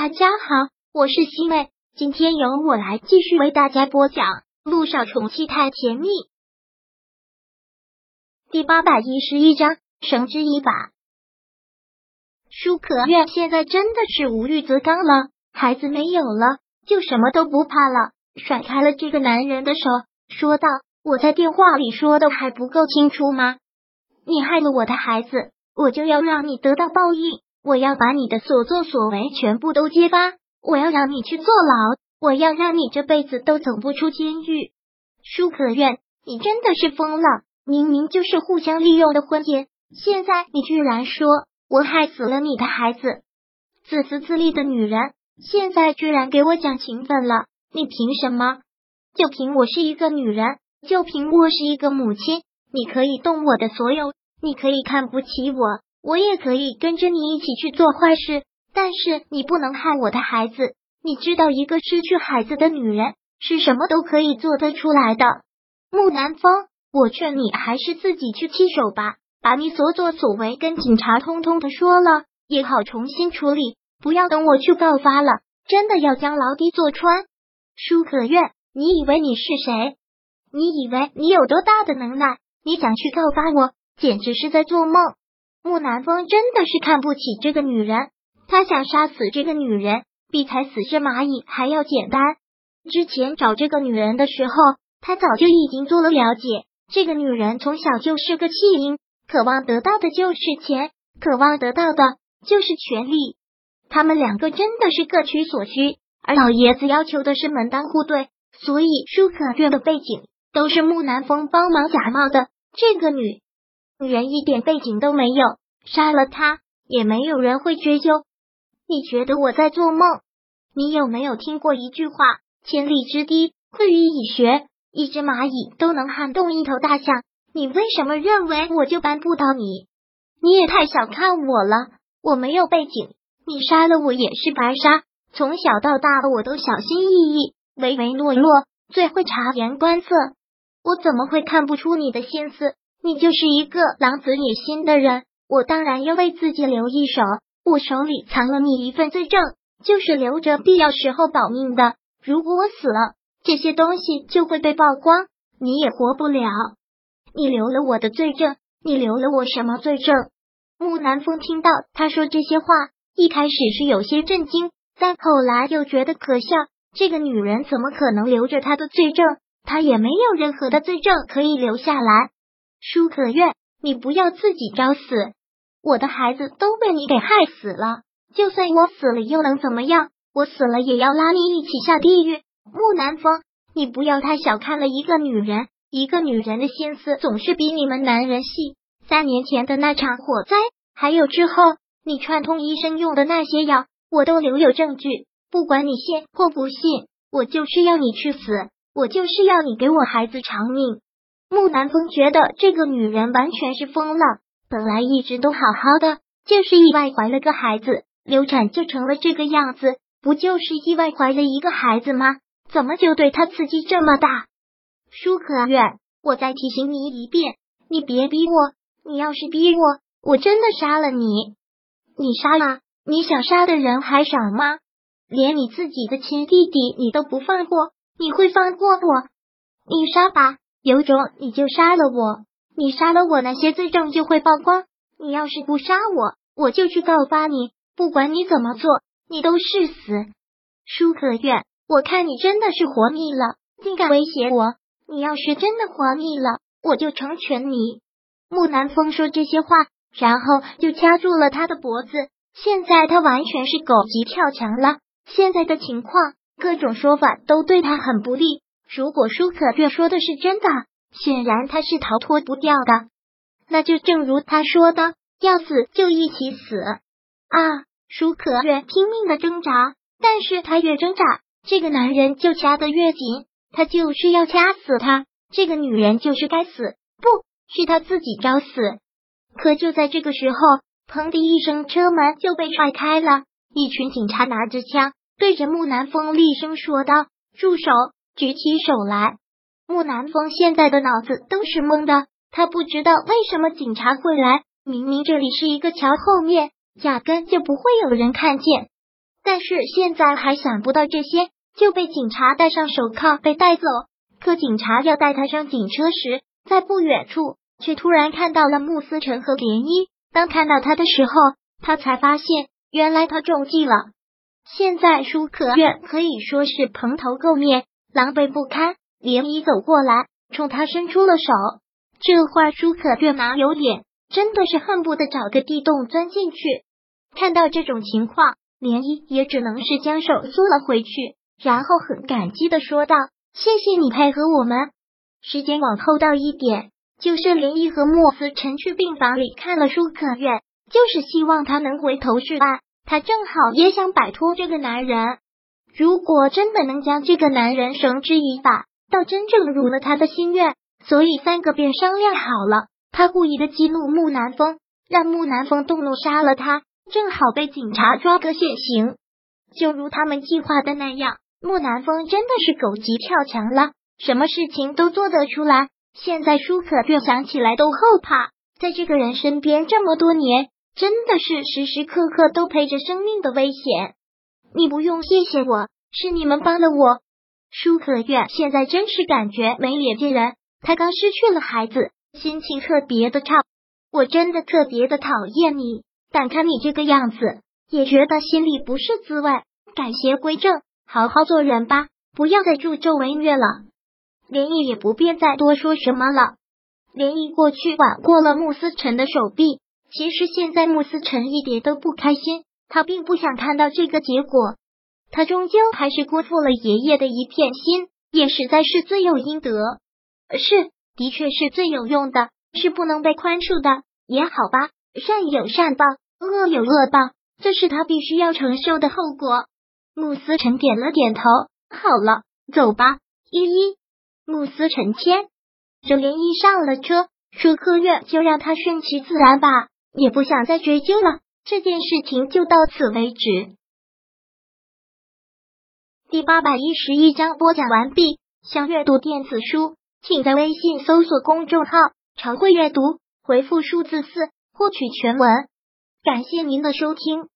大家好，我是西妹，今天由我来继续为大家播讲《路上宠妻太甜蜜》第八百一十一章，绳之以法。舒可愿现在真的是无欲则刚了，孩子没有了，就什么都不怕了，甩开了这个男人的手，说道：“我在电话里说的还不够清楚吗？你害了我的孩子，我就要让你得到报应。”我要把你的所作所为全部都揭发，我要让你去坐牢，我要让你这辈子都走不出监狱。舒可愿，你真的是疯了！明明就是互相利用的婚姻，现在你居然说我害死了你的孩子！自私自利的女人，现在居然给我讲情分了！你凭什么？就凭我是一个女人，就凭我是一个母亲，你可以动我的所有，你可以看不起我。我也可以跟着你一起去做坏事，但是你不能害我的孩子。你知道，一个失去孩子的女人是什么都可以做得出来的。木南风，我劝你还是自己去弃守吧，把你所作所为跟警察通通的说了，也好重新处理。不要等我去告发了，真的要将牢底坐穿。舒可愿，你以为你是谁？你以为你有多大的能耐？你想去告发我，简直是在做梦。木南风真的是看不起这个女人，他想杀死这个女人，比踩死只蚂蚁还要简单。之前找这个女人的时候，他早就已经做了了解。这个女人从小就是个弃婴，渴望得到的就是钱，渴望得到的就是权利。他们两个真的是各取所需，而老爷子要求的是门当户对，所以舒可月的背景都是木南风帮忙假冒的。这个女。女人一点背景都没有，杀了他也没有人会追究。你觉得我在做梦？你有没有听过一句话：“千里之堤，溃于蚁穴。”一只蚂蚁都能撼动一头大象，你为什么认为我就扳不倒你？你也太小看我了！我没有背景，你杀了我也是白杀。从小到大，我都小心翼翼、唯唯诺诺，最会察言观色。我怎么会看不出你的心思？你就是一个狼子野心的人，我当然要为自己留一手。我手里藏了你一份罪证，就是留着必要时候保命的。如果我死了，这些东西就会被曝光，你也活不了。你留了我的罪证，你留了我什么罪证？木南风听到他说这些话，一开始是有些震惊，但后来又觉得可笑。这个女人怎么可能留着他的罪证？他也没有任何的罪证可以留下来。舒可愿，你不要自己找死！我的孩子都被你给害死了，就算我死了又能怎么样？我死了也要拉你一起下地狱！木南风，你不要太小看了一个女人，一个女人的心思总是比你们男人细。三年前的那场火灾，还有之后你串通医生用的那些药，我都留有证据。不管你信或不信，我就是要你去死，我就是要你给我孩子偿命！木南风觉得这个女人完全是疯了，本来一直都好好的，就是意外怀了个孩子，流产就成了这个样子，不就是意外怀了一个孩子吗？怎么就对她刺激这么大？舒可远，我再提醒你一遍，你别逼我，你要是逼我，我真的杀了你。你杀了，你想杀的人还少吗？连你自己的亲弟弟你都不放过，你会放过我？你杀吧。有种你就杀了我，你杀了我，那些罪证就会曝光。你要是不杀我，我就去告发你。不管你怎么做，你都是死。舒可愿，我看你真的是活腻了，竟敢威胁我。你要是真的活腻了，我就成全你。木南风说这些话，然后就掐住了他的脖子。现在他完全是狗急跳墙了。现在的情况，各种说法都对他很不利。如果舒可月说的是真的，显然他是逃脱不掉的。那就正如他说的，要死就一起死啊！舒可月拼命的挣扎，但是他越挣扎，这个男人就掐得越紧，他就是要掐死他。这个女人就是该死，不是他自己找死。可就在这个时候，砰的一声，车门就被踹开了，一群警察拿着枪对着木南风厉声说道：“住手！”举起手来，木南风现在的脑子都是懵的，他不知道为什么警察会来。明明这里是一个桥，后面压根就不会有人看见。但是现在还想不到这些，就被警察戴上手铐被带走。可警察要带他上警车时，在不远处却突然看到了穆思成和涟漪。当看到他的时候，他才发现原来他中计了。现在舒可愿可以说是蓬头垢面、狼狈不堪。涟漪走过来，冲他伸出了手。这话舒可月哪有脸？真的是恨不得找个地洞钻进去。看到这种情况，涟漪也只能是将手缩了回去，然后很感激的说道：“谢谢你配合我们。”时间往后倒一点，就是涟漪和莫思辰去病房里看了舒可月，就是希望他能回头是岸。他正好也想摆脱这个男人。如果真的能将这个男人绳之以法，倒真正如了他的心愿。所以三个便商量好了，他故意的激怒木南风，让木南风动怒杀了他，正好被警察抓个现行。就如他们计划的那样，木南风真的是狗急跳墙了，什么事情都做得出来。现在舒可愿想起来都后怕，在这个人身边这么多年，真的是时时刻刻都陪着生命的危险。你不用谢谢我，是你们帮了我。舒可月现在真是感觉没脸见人。她刚失去了孩子，心情特别的差。我真的特别的讨厌你，但看你这个样子，也觉得心里不是滋味。改邪归正，好好做人吧，不要再助纣为虐了。连毅也不便再多说什么了。连毅过去挽过了穆思辰的手臂。其实现在穆思辰一点都不开心，他并不想看到这个结果。他终究还是辜负了爷爷的一片心，也实在是罪有应得。是，的确是最有用的，是不能被宽恕的。也好吧，善有善报，恶有恶报，这是他必须要承受的后果。穆思辰点了点头，好了，走吧，依依。穆思辰牵着涟漪上了车，舒克月就让他顺其自然吧，也不想再追究了。这件事情就到此为止。第八百一十一章播讲完毕。想阅读电子书。请在微信搜索公众号“常会阅读”，回复数字四获取全文。感谢您的收听。